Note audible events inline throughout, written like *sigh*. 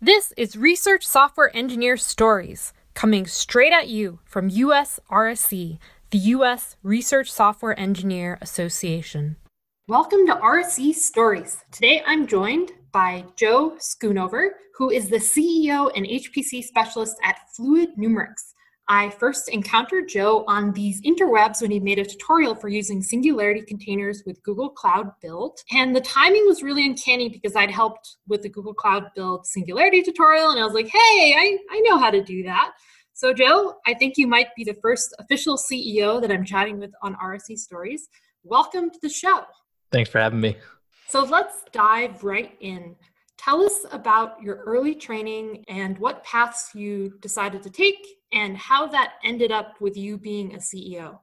This is Research Software Engineer Stories, coming straight at you from USRSE, the U.S. Research Software Engineer Association. Welcome to RSE Stories. Today I'm joined by Joe Schoonover, who is the CEO and HPC specialist at Fluid Numerics. I first encountered Joe on these interwebs when he made a tutorial for using Singularity containers with Google Cloud Build. And the timing was really uncanny because I'd helped with the Google Cloud Build Singularity tutorial, and I was like, hey, I, I know how to do that. So, Joe, I think you might be the first official CEO that I'm chatting with on RSE Stories. Welcome to the show. Thanks for having me. So, let's dive right in. Tell us about your early training and what paths you decided to take and how that ended up with you being a CEO.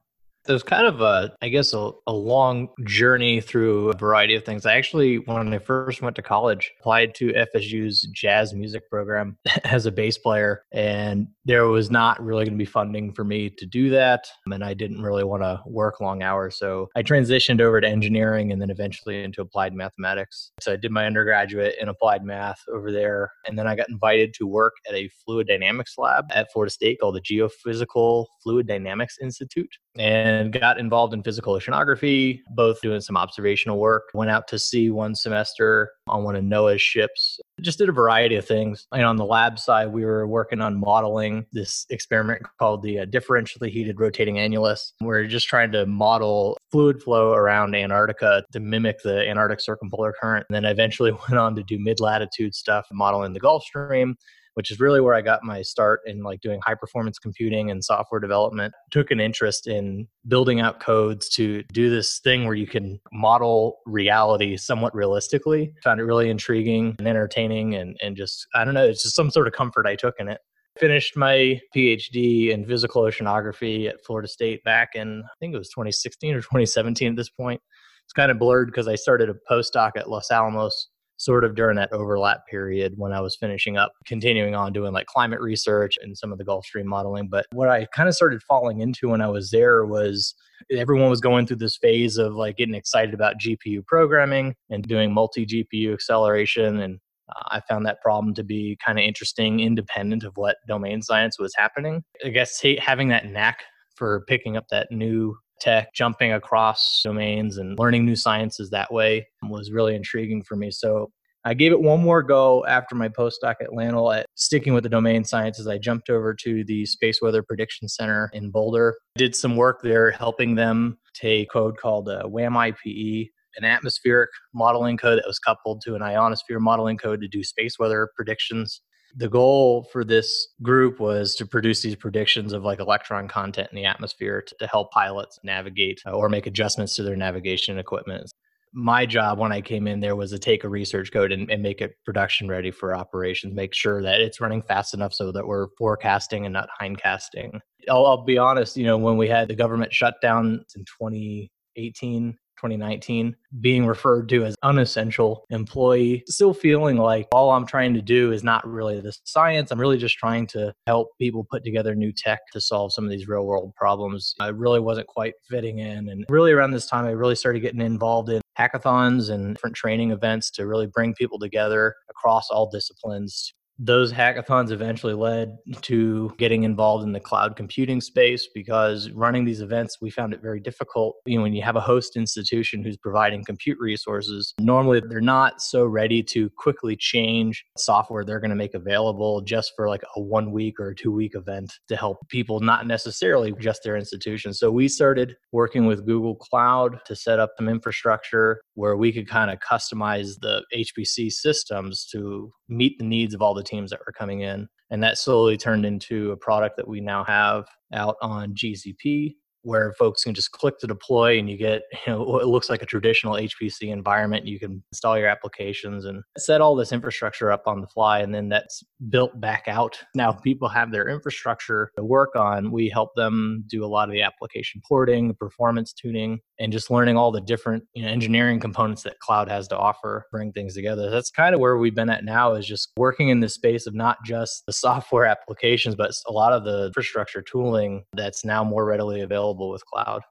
It was kind of a, I guess, a, a, long journey through a variety of things. I actually, when I first went to college, applied to FSU's jazz music program *laughs* as a bass player, and there was not really going to be funding for me to do that. And I didn't really want to work long hours. So I transitioned over to engineering and then eventually into applied mathematics. So I did my undergraduate in applied math over there. And then I got invited to work at a fluid dynamics lab at Florida State called the Geophysical Fluid Dynamics Institute. And got involved in physical oceanography, both doing some observational work. Went out to sea one semester on one of NOAA's ships. Just did a variety of things. And on the lab side, we were working on modeling this experiment called the uh, differentially heated rotating annulus. We're just trying to model fluid flow around Antarctica to mimic the Antarctic circumpolar current. And then eventually *laughs* went on to do mid latitude stuff, modeling the Gulf Stream which is really where I got my start in like doing high performance computing and software development. Took an interest in building out codes to do this thing where you can model reality somewhat realistically. Found it really intriguing and entertaining and, and just, I don't know, it's just some sort of comfort I took in it. Finished my PhD in physical oceanography at Florida State back in, I think it was 2016 or 2017 at this point. It's kind of blurred because I started a postdoc at Los Alamos sort of during that overlap period when I was finishing up, continuing on doing like climate research and some of the Gulf Stream modeling. But what I kind of started falling into when I was there was everyone was going through this phase of like getting excited about GPU programming and doing multi GPU acceleration. And uh, I found that problem to be kind of interesting, independent of what domain science was happening. I guess having that knack for picking up that new tech, jumping across domains and learning new sciences that way was really intriguing for me. So I gave it one more go after my postdoc at LANL at sticking with the domain sciences. I jumped over to the Space Weather Prediction Center in Boulder. Did some work there helping them take code called uh, WAM-IPE, an atmospheric modeling code that was coupled to an ionosphere modeling code to do space weather predictions the goal for this group was to produce these predictions of like electron content in the atmosphere to, to help pilots navigate uh, or make adjustments to their navigation equipment my job when I came in there was to take a research code and, and, make it production ready for operations, make sure that it's running fast enough so that we're forecasting and not hindcasting. I'll, I'll be honest, you know, when we had the government shutdown in 2018, 2019 being referred to as unessential employee still feeling like all i'm trying to do is not really the science. I'm really just trying to help people put together new tech to solve some of these real world problems. I really wasn't quite fitting in and really around this time i really started getting involved in hackathons and different training events to really bring people together across all disciplines those hackathons eventually led to getting involved in the cloud computing space because running these events we found it very difficult. You know when you have a host institution who's providing compute resources normally they're not so ready to quickly change software they're going to make available just for like a one week or two week event to help people not necessarily just their institution. So we started working with google cloud to set up some infrastructure where we could kind of customize the hpc systems to meet the needs of all the teams that were coming in. And that slowly turned into a product that we now have out on GCP where folks can just click to deploy and you get *laughs* you know it looks like a traditional hpc environment you can install your applications and set all this infrastructure up on the fly and then that's built back out. Now people have their infrastructure to work on we help them do a lot of the application porting the performance tuning and just learning all the different you know, engineering components that cloud has to offer bring things together. That's kind of where we've been at now is just working in the space of not just the *laughs* software applications but a lot of the infrastructure tooling that's now more readily available with cloud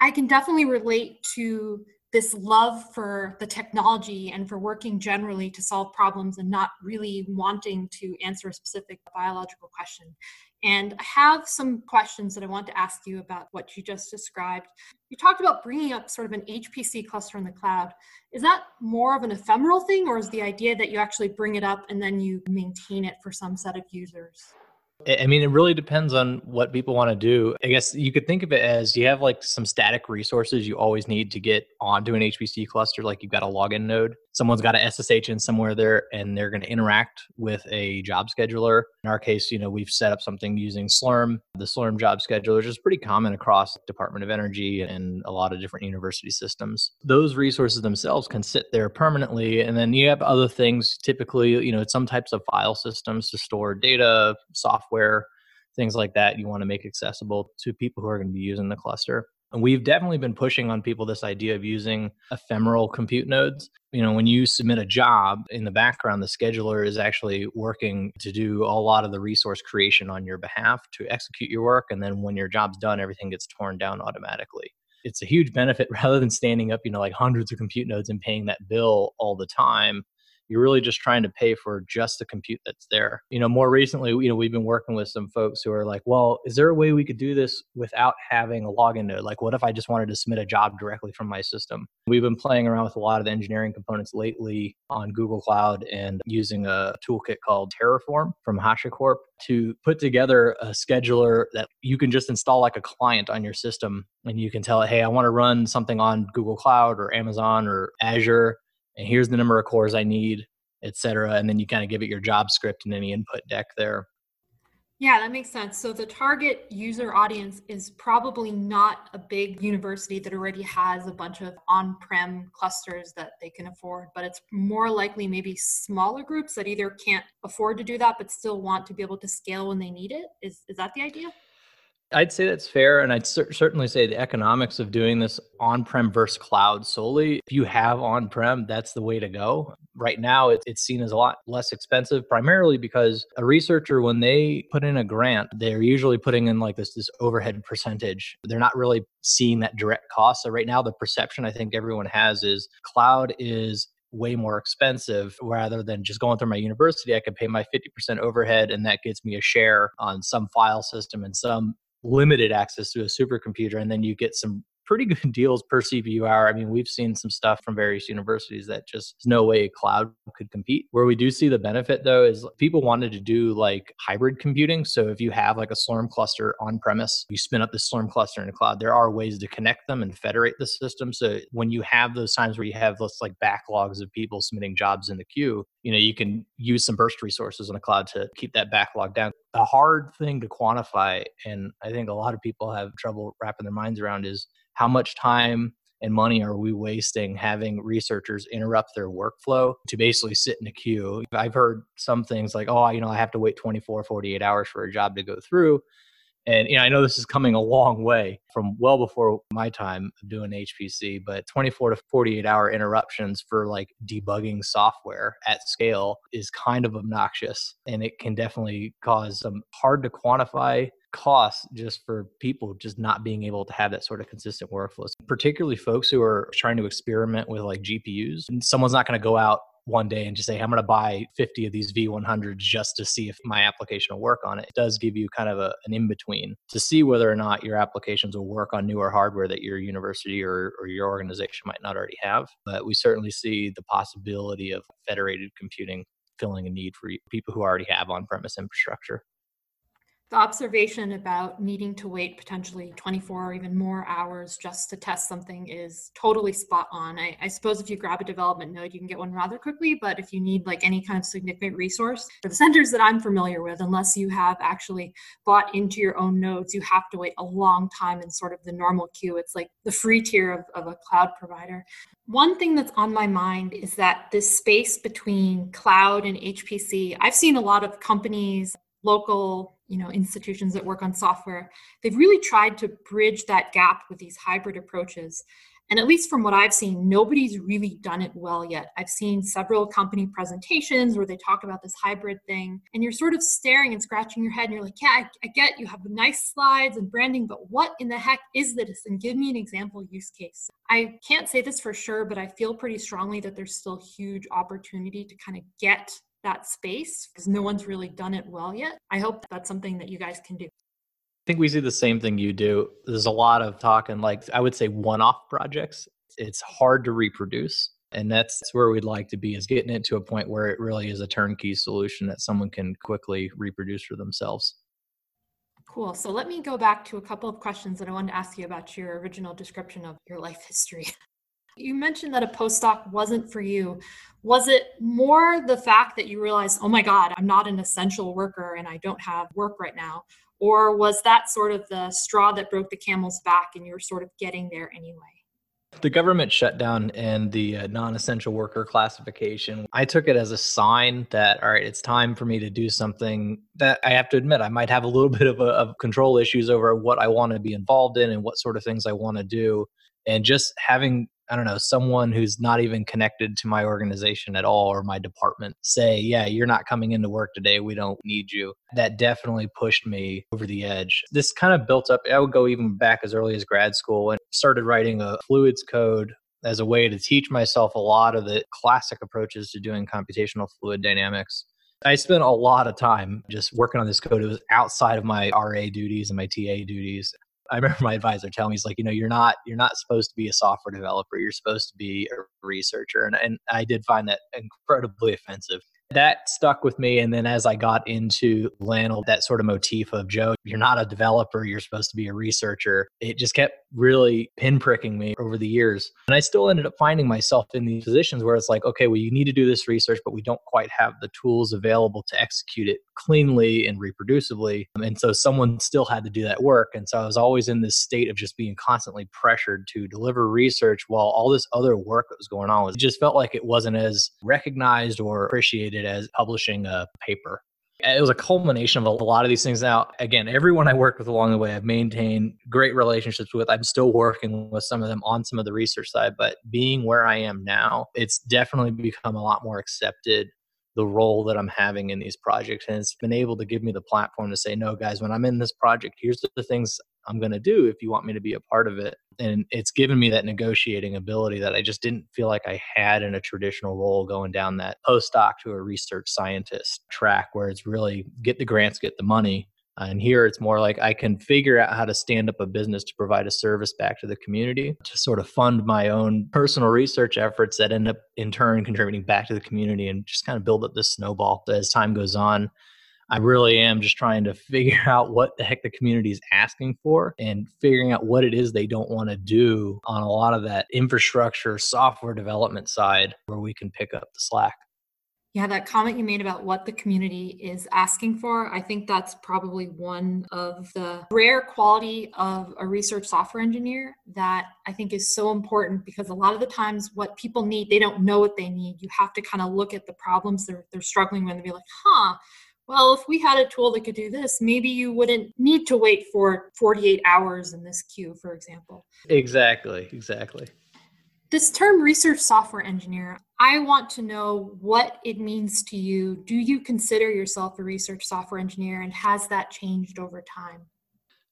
i can definitely relate to this love for the technology and for working generally to solve problems and not really wanting to answer a specific biological question. And I have some questions that I want to ask you about what you just described. You talked about bringing up sort of an HPC cluster in the cloud. Is that more of an ephemeral thing, or is the idea that you actually bring it up and then you maintain it for some set of users? I mean, it really depends on what people want to do. I guess you could think of it as you have like some static resources you always need to get onto an HPC cluster. Like you've got a login node, someone's got a SSH in somewhere there, and they're going to interact with a job scheduler. In our case, you know, we've set up something using Slurm. The Slurm job scheduler is pretty common across Department of Energy and a lot of different university systems. Those resources themselves can sit there permanently, and then you have other things. Typically, you know, some types of file systems to store data, software, things like that you want to make accessible to people who are going to be using the cluster. And we've definitely been pushing on people this idea of using ephemeral compute nodes. You know, when you submit a job in the background, the scheduler is actually working to do a lot of the resource creation on your behalf to execute your work. And then when your job's done, everything gets torn down automatically. It's a huge benefit *laughs* rather than standing up, you know, like hundreds of compute nodes and paying that bill all the time you're really just trying to pay for just the compute that's there. You know, more recently, you know, we've been working with some folks who are like, well, is there a way we could do this without having a login node? Like, what if I just wanted to submit a job directly from my system? We've been playing around with a lot of the engineering components lately on Google Cloud and using a toolkit called Terraform from HashiCorp to put together a scheduler that you can just install like a client on your system and you can tell it, hey, I want to run something on Google Cloud or Amazon or Azure and here's the number of cores I need, et cetera. And then you kind of give it your job script and any input deck there. Yeah, that makes sense. So the target user audience is probably not a big university that already has a bunch of on prem clusters that they can afford, but it's more likely maybe smaller groups that either can't afford to do that but still want to be able to scale when they need it. Is, is that the idea? I'd say that's fair. And I'd cer- certainly say the economics of doing this on prem versus cloud solely, if you have on prem, that's the way to go. Right now, it's, it's seen as a lot less expensive, primarily because a researcher, when they put in a grant, they're usually putting in like this, this overhead percentage. They're not really seeing that direct cost. So, right now, the perception I think everyone has is cloud is way more expensive rather than just going through my university i could pay my 50% overhead and that gets me a share on some file system and some limited access to a supercomputer and then you get some pretty *laughs* good deals per CPU hour. I mean, we've seen some stuff from various universities that just no way a cloud could compete. Where we do see the benefit though is people wanted to do like hybrid computing. So if you have like a Slurm cluster on premise, you spin up the Slurm cluster in the cloud, there are ways to connect them and federate the system. So when you have those times where you have those like backlogs of people submitting jobs in the queue, you know, you can use some burst resources on the cloud to keep that backlog down. A hard thing to quantify, and I think a lot of people have trouble wrapping their minds around is how much time and money are we wasting having researchers interrupt their workflow to basically sit in a queue? I've heard some things like, oh, you know, I have to wait 24, 48 hours for a job to go through. And you know, I know this is coming a long way from well before my time doing HPC, but 24 to 48 hour interruptions for like debugging software at scale is kind of obnoxious and it can definitely cause some hard to quantify costs just for people just not being able to have that sort of consistent workflows, particularly folks who are trying to experiment with like GPUs. And someone's not going to go out one day and just say, I'm going to buy 50 of these V100s just to see if my application will work on it. It does give you kind of a, an in between to see whether or not your applications will work on newer hardware that your university or, or your organization might not already have. But we certainly see the possibility of federated computing filling a need for people who already have on premise infrastructure the observation about needing to wait potentially 24 or even more hours just to test something is totally spot on. I, I, suppose if you grab a development node, you can get one rather quickly, but if you need like any kind of significant resource for the centers that I'm familiar with, unless you have actually bought into your own nodes, you have to wait a long time in sort of the normal queue. It's like the free tier of, of a cloud provider. One thing that's on my mind is that this space between cloud and HPC, I've seen a lot of companies, local you know institutions that work on software they've really tried to bridge that gap with these hybrid approaches And at least from what I've seen, nobody's really done it well yet. I've seen several company presentations where they talk about this hybrid thing, and you're sort of staring and scratching your head, and you're like, yeah, I, I get you have nice slides and branding, but what in the heck is this? And give me an example use case. I can't say this for sure, but I feel pretty strongly that there's still huge opportunity to kind of get that space because no one's really done it well yet. I hope that's something that you guys can do. I think we see the same thing you do. There's a lot of talk and like I would say one-off projects. It's hard to reproduce. And that's where we'd like to be is getting it to a point where it really is a turnkey solution that someone can quickly reproduce for themselves. Cool. So let me go back to a couple of questions that I wanted to ask you about your original description of your life history. *laughs* You mentioned that a postdoc wasn't for you. Was it more the fact that you realized, oh my God, I'm not an essential worker and I don't have work right now? Or was that sort of the straw that broke the camel's back and you were sort of getting there anyway? The government shutdown and the uh, non essential worker classification, I took it as a sign that, all right, it's time for me to do something that I have to admit, I might have a little *laughs* bit of, a, of control issues over what I want to be involved in and what sort of things I want to do. And just having I don't know, someone who's not even connected to my organization at all or my department say, yeah, you're not coming into work today. We don't need you. That definitely pushed me over the edge. This kind of built up. I would go even back as early as grad school and started writing a fluids code as a way to teach myself a lot of the classic approaches to doing computational fluid dynamics. I spent a lot of time just working on this code. It was outside of my RA duties and my TA duties. I remember my advisor telling me, he's like, you know, you're not you're not supposed to be a software developer. You're supposed to be a researcher, and and I did find that incredibly offensive that stuck with me. And then as I got into LANL, that sort of motif of Joe, you're not a developer, you're supposed to be a researcher, it just kept really pinpricking me over the years. And I still ended up finding myself in these positions where it's like, okay, well, you need to do this research, but we don't quite have the tools available to execute it cleanly and reproducibly. And so someone still had to do that work. And so I was always in this state of just being constantly pressured to deliver research while all this other work that was going on was just felt like it wasn't as recognized or appreciated as publishing a paper. It was a culmination of a lot of these things. Now, again, everyone I worked with along the way, I've maintained great relationships with. I'm still working with some of them on some of the research side, but being where I am now, it's definitely become a lot more accepted the role that I'm having in these projects. And it's been able to give me the platform to say, no, guys, when I'm in this project, here's the things I'm going to do if you want me to be a part of it. And it's given me that negotiating ability that I just didn't feel like I had in a traditional role going down that postdoc to a research scientist track where it's really get the grants, get the money. Uh, and here it's more like I can figure out how to stand up a business to provide a service back to the community to sort of fund my own personal research efforts that end up in turn contributing back to the community and just kind of build up this snowball as time goes on. I really am just trying to *laughs* figure out what the heck the community is asking for and figuring out what it is they don't want to do on a lot of that infrastructure software development side where we can pick up the slack. Yeah, that comment you made about what the community is asking for, I think that's probably one of the rare quality of a research software engineer that I think is so important because a lot of the times what people need, they don't know what they need. You have to kind of look at the problems they're, they're struggling with and be like, huh, well, if we had a tool that could do this, maybe you wouldn't need to wait for 48 hours in this queue, for example. Exactly, exactly. This term research software engineer, I want to know what it means to you. Do you consider yourself a research software engineer and has that changed over time?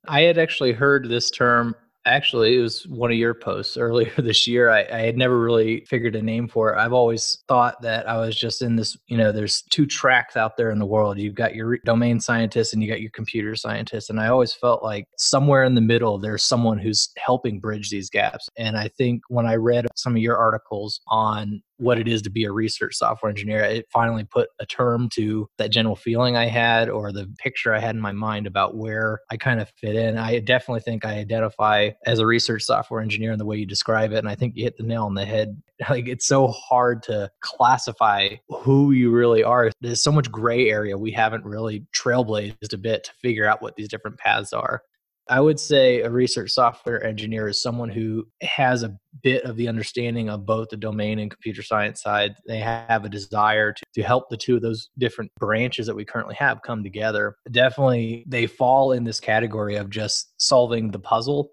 I had actually heard this term Actually, it was one of your posts *laughs* earlier this year. I, I, had never really figured a name for it. I've always thought that I was just in this, you know, there's two tracks out there in the world. You've got your domain scientist and you got your computer scientist. And I always felt like somewhere in the middle, there's someone who's helping bridge these gaps. And I think when I read some of your articles on what it is to be a research software engineer. It finally put a term to that general feeling I had or the picture I had in my mind about where I kind of fit in. I definitely think I identify as a research software engineer in the way you describe it. And I think you hit the nail on the head. *laughs* Like it's so hard to classify who you really are. There's so much gray area. We haven't really trailblazed a bit to figure out what these different paths are. I would say a research software engineer is someone who has a bit of the understanding of both the domain and computer science side. They have a desire to, to help the two of those different branches that we currently have come together. Definitely, they fall in this category of just solving the puzzle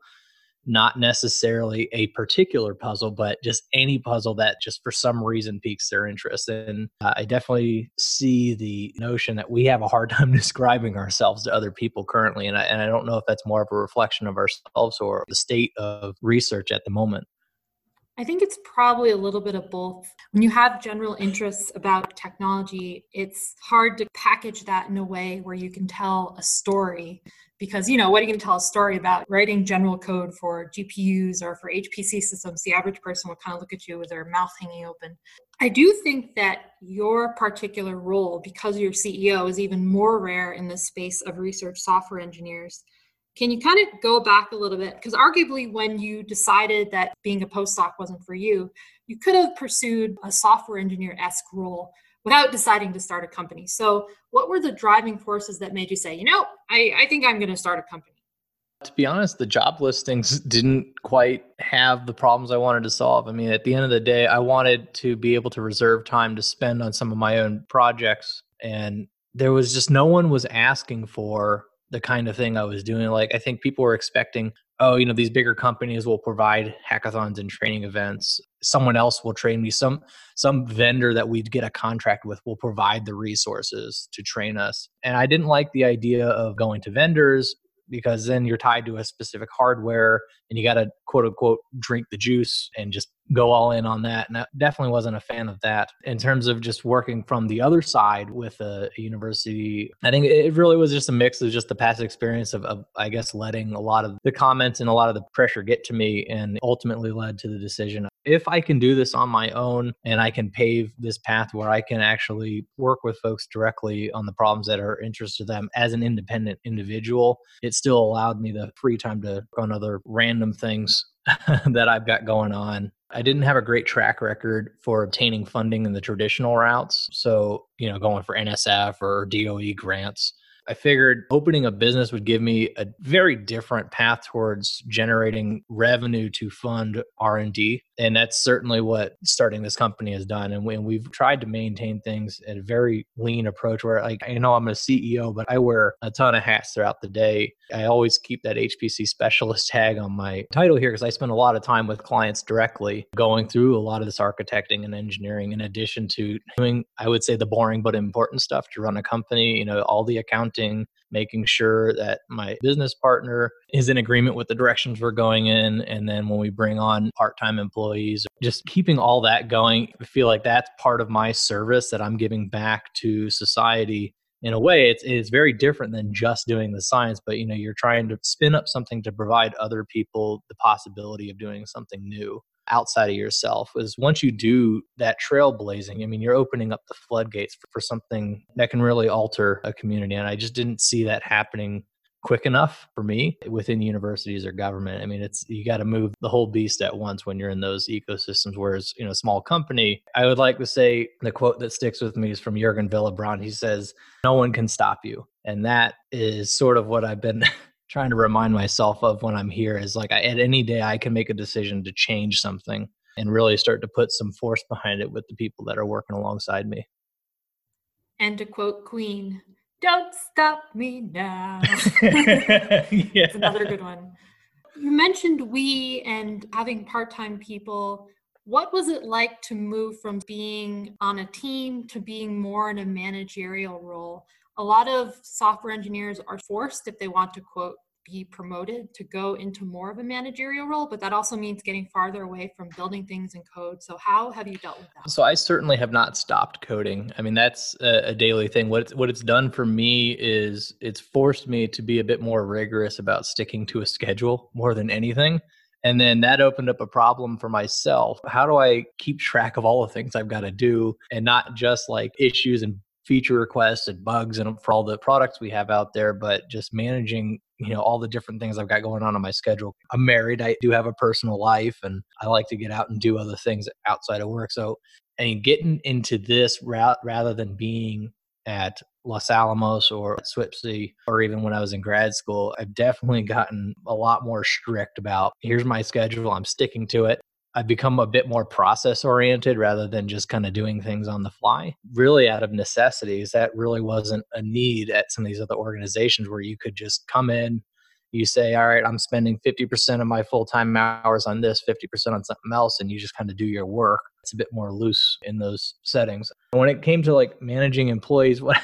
not necessarily a particular puzzle, but just any puzzle that just for some reason piques their interest. And uh, I definitely see the notion that we have a hard *laughs* time describing ourselves to other people currently. And I, and I don't know if that's more of a reflection of ourselves or the state of research at the moment. I think it's probably a little bit of both. When you have general interests about technology, it's hard to package that in a way where you can tell a story because you know what are you going to tell a story about writing general code for gpus or for hpc systems the average person will kind of look at you with their mouth hanging open i do think that your particular role because you're ceo is even more rare in the space of research software engineers can you kind of go back a little bit because arguably when you decided that being a postdoc wasn't for you you could have pursued a software engineer-esque role without deciding to start a company. So, what were the driving forces that made you say, you know, I, I think I'm going to start a company? To be honest, the job listings *laughs* didn't quite have the problems I wanted to solve. I mean, at the end of the day, I wanted to be able to reserve time to spend on some of my own projects. And there was just no one was asking for the kind of thing I was doing. Like, I think people were expecting, oh, you know, these bigger companies will provide hackathons and training events. Someone else will train me. Some some vendor that we'd get a contract with will provide the resources to train us. And I didn't like the idea of going to vendors because then you're tied to a specific hardware and you got to quote unquote drink the juice and just go all in on that. And I definitely wasn't a fan of that. In terms of just working from the other side with a, university, I think it really was just a mix of just the past experience of, of, I guess, letting a lot of the comments and a lot of the pressure get to me and ultimately led to the decision if I can do this on my own and I can pave this path where I can actually work with folks directly on the problems that are interest to them as an independent individual, it still allowed me the free time to work on other random things *laughs* that I've got going on. I didn't have a great track record for obtaining funding in the traditional routes. So, you know, going for NSF or DOE grants. I figured opening a business would give me a very different path towards generating revenue to fund R&D and that's certainly what starting this company has done and, we, we've tried to maintain things at a very lean approach where like i know i'm a ceo but i wear a ton of hats throughout the day. I always keep that hpc specialist tag on my title here because i spend a lot of time with clients directly going through a lot of this architecting and engineering in addition to doing i would say the boring but important stuff to run a company you know all the accounting making sure that my business partner is in agreement with the directions we're going in. And then when we bring on part time employees, just keeping all that going, I feel like that's part of my service that I'm giving back to society in a way it's, it's very different than just doing the science but you know you're trying to spin up something to provide other people the possibility of doing something new outside of yourself is once you do that trailblazing, I mean, you're opening up the floodgates for, for something that can really alter a community. And I just didn't see that happening quick enough for me within universities or government. I mean, it's you got to move the whole beast at once when you're in those ecosystems. Whereas, you know, small company, I would like to say the quote that sticks with me is from Jurgen Willebrand. He says, "No one can stop you," and that is sort of what I've been *laughs* trying to remind myself of when I'm here is like I, at any day I can make a decision to change something and really start to put some force behind it with the people that are working alongside me. And to quote Queen, don't stop me now. yeah. *laughs* *laughs* It's another good one. You mentioned we and having part time people. What was it like to move from being on a team to being more in a managerial role? a lot of software engineers are forced if they want to quote be promoted to go into more of a managerial role, but that also means getting farther away from building things in code. So, how have you dealt with that? So, I certainly have not stopped coding. I mean, that's a, a, daily thing. What it's, what it's done for me is it's forced me to be a bit more rigorous about sticking to a schedule more than anything. And then that opened up a problem for myself. How do I keep track of all the things I've got to do and not just like issues and feature requests and bugs and for all the products we have out there but just managing you know all the different things i've got going on on my schedule. I'm married. I do have a personal life and i like to get out and do other things outside of work. So mean, getting into this route rather than being at Los Alamos or SWPC or even when I was in grad school, I've definitely gotten a lot more strict about here's my schedule, I'm sticking to it. I've become a bit more process oriented rather than just kind of doing things on the fly, really out of necessities. That really wasn't a need at some of these other organizations where you could just come in, you say, all right, I'm spending 50% of my full time hours on this, 50% on something else, and you just kind of do your work. It's a bit more loose in those settings. When it came to like managing employees, *laughs* what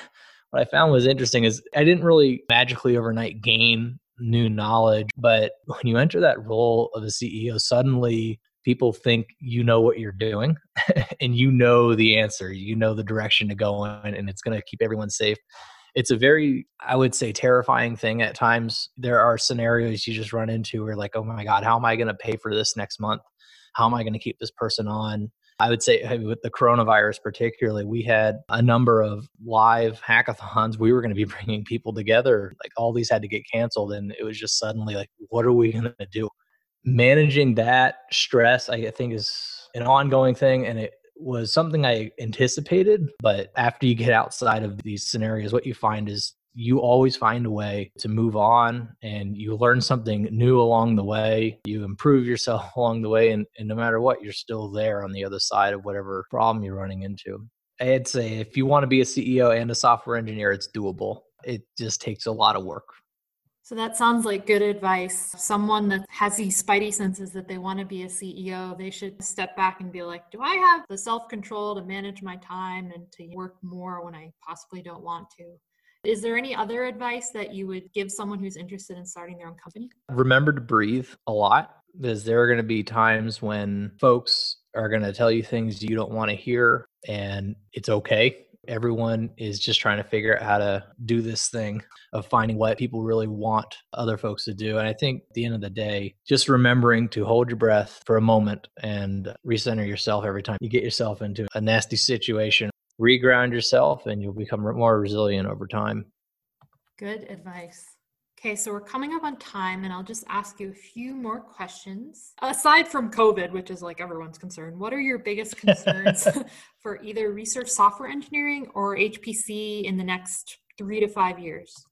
what I found was interesting is I didn't really magically overnight gain new knowledge, but when you enter that role of a CEO, suddenly people think you know what you're doing *laughs* and you know the answer, you know the direction to go in, and it's going to keep everyone safe. It's a very, I would say, terrifying thing at times. There are scenarios you just run into where, like, oh my God, how am I going to pay for this next month? How am I going to keep this person on? I would say with the coronavirus, particularly, we had a number of live hackathons. We were going to be *laughs* bringing people together. Like all these had to get canceled. And it was just suddenly like, what are we going to do? Managing that stress, I think, is an ongoing thing. And it was something I anticipated. But after you get outside of these scenarios, what you find is you always find a way to move on and you learn something new along the way. You improve yourself *laughs* along the way. And, and no matter what, you're still there on the other side of whatever problem you're running into. I'd say if you want to be a CEO and a software engineer, it's doable. It just takes a lot of work. So that sounds like good advice. Someone that has these spidey senses that they want to be a CEO, they should step back and be like, do I have the self control to manage my time and to work more when I possibly don't want to? Is there any other advice that you would give someone who's interested in starting their own company? Remember to breathe a lot because there are going to be times when folks are going to tell you things you don't want to hear, and it's okay. Everyone is just trying to figure out how to do this thing of finding what people really want other folks to do. And I think at the end of the day, just remembering to hold your breath for a moment and recenter yourself every time you get yourself into a nasty situation reground yourself and you'll become more resilient over time. Good advice. Okay, so we're coming up on time, and I'll just ask you a few more questions. Aside from COVID, which is like everyone's concern, what are your biggest concerns *laughs* *laughs* for either research software engineering or HPC in the next three to five years?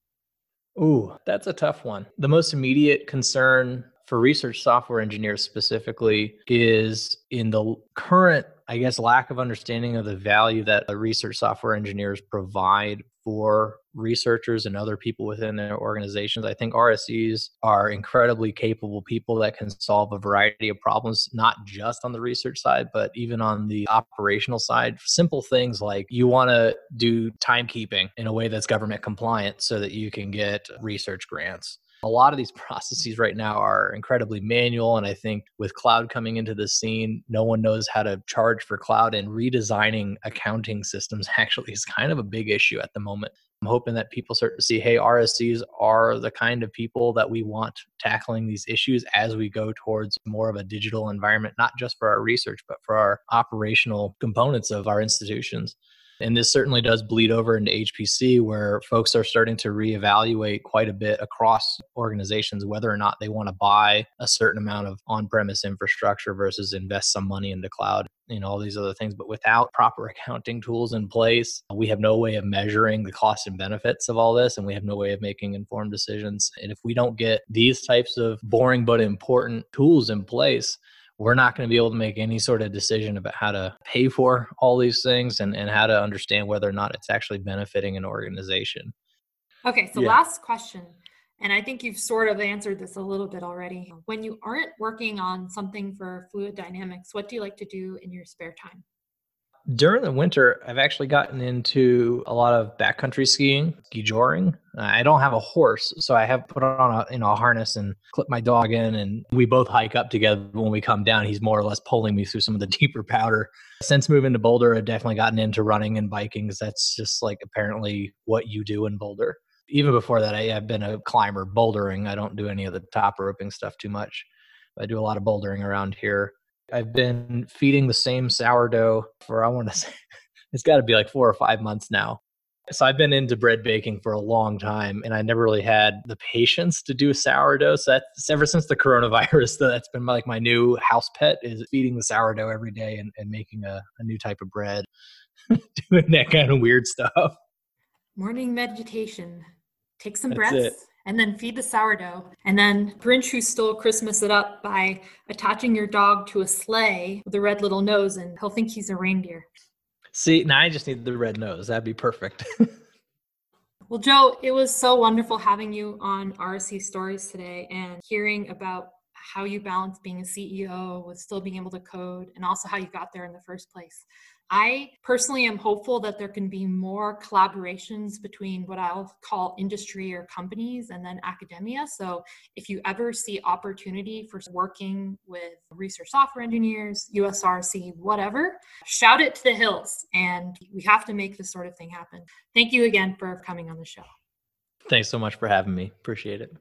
Ooh, that's a tough one. The most immediate concern for research software engineers specifically is in the current I guess, lack of understanding of the value that the research software engineers provide for researchers and other people within their organizations. I think RSEs are incredibly capable people that can solve a variety of problems, not just on the research side, but even on the operational side. Simple things like you want to do timekeeping in a way that's government compliant so that you can get research grants a lot of these *laughs* processes right now are incredibly manual. And I think with cloud coming into the scene, no one knows how to charge for cloud and redesigning accounting systems *laughs* actually is kind of a big issue at the moment. I'm hoping that people start to see, hey, RSEs are the kind of people that we want tackling these issues as we go towards more of a digital environment, not just for our research, but for our operational components of our institutions. And this certainly does bleed over into HPC, where folks are starting to reevaluate quite a bit across organizations whether or not they want to buy a certain amount of on premise infrastructure versus invest some money into cloud and all these other things. But without proper *laughs* accounting tools in place, we have no way of measuring the costs and benefits of all this, and we have no way of making informed decisions. And if we don't get these types of boring but important tools in place, we're not going to be able to make any sort of decision about how to pay for all these things and, and how to understand whether or not it's actually benefiting an organization. Okay, so yeah. last question. And I think you've sort of answered this a little bit already. When you aren't working on something for fluid dynamics, what do you like to do in your spare time? During the winter, I've actually gotten into a lot of backcountry skiing, ski joring. I don't have a horse, so I have put on a you know a harness and clip my dog in, and we both hike up together. When we come down, he's more or less pulling me through some of the *laughs* deeper powder. Since moving to Boulder, I've definitely gotten into running and biking because that's just like apparently what you do in Boulder. Even before that, I have been a climber, bouldering. I don't do any of the top roping stuff too much. I do a lot of bouldering around here. I've been feeding the same sourdough for, I want to say, *laughs* it's got to be like four or five months now. So I've been into bread baking for a long time and I never really had the patience to do sourdough. So that's ever since the coronavirus, *laughs* that's been like my new house pet is feeding the sourdough every day and, and making a, a new type of bread, *laughs* doing that kind of weird stuff. Morning meditation. Take some that's breaths. It and then feed the sourdough. And then Grinch Who Stole Christmas it up by attaching your dog to a sleigh with a red little nose, and he'll think he's a reindeer. See, now I just need the red nose. That'd be perfect. *laughs* Well, Joe, it was so wonderful having you on RSE Stories today and hearing about how you balance being a CEO with still being able to code and also how you got there in the first place. I personally am hopeful that there can be more collaborations between what I'll call industry or companies and then academia. So, if you ever see opportunity for working with research software engineers, USRSE, whatever, shout it to the hills. And we have to make this sort of thing happen. Thank you again for coming on the show. Thanks so much for having me. Appreciate it.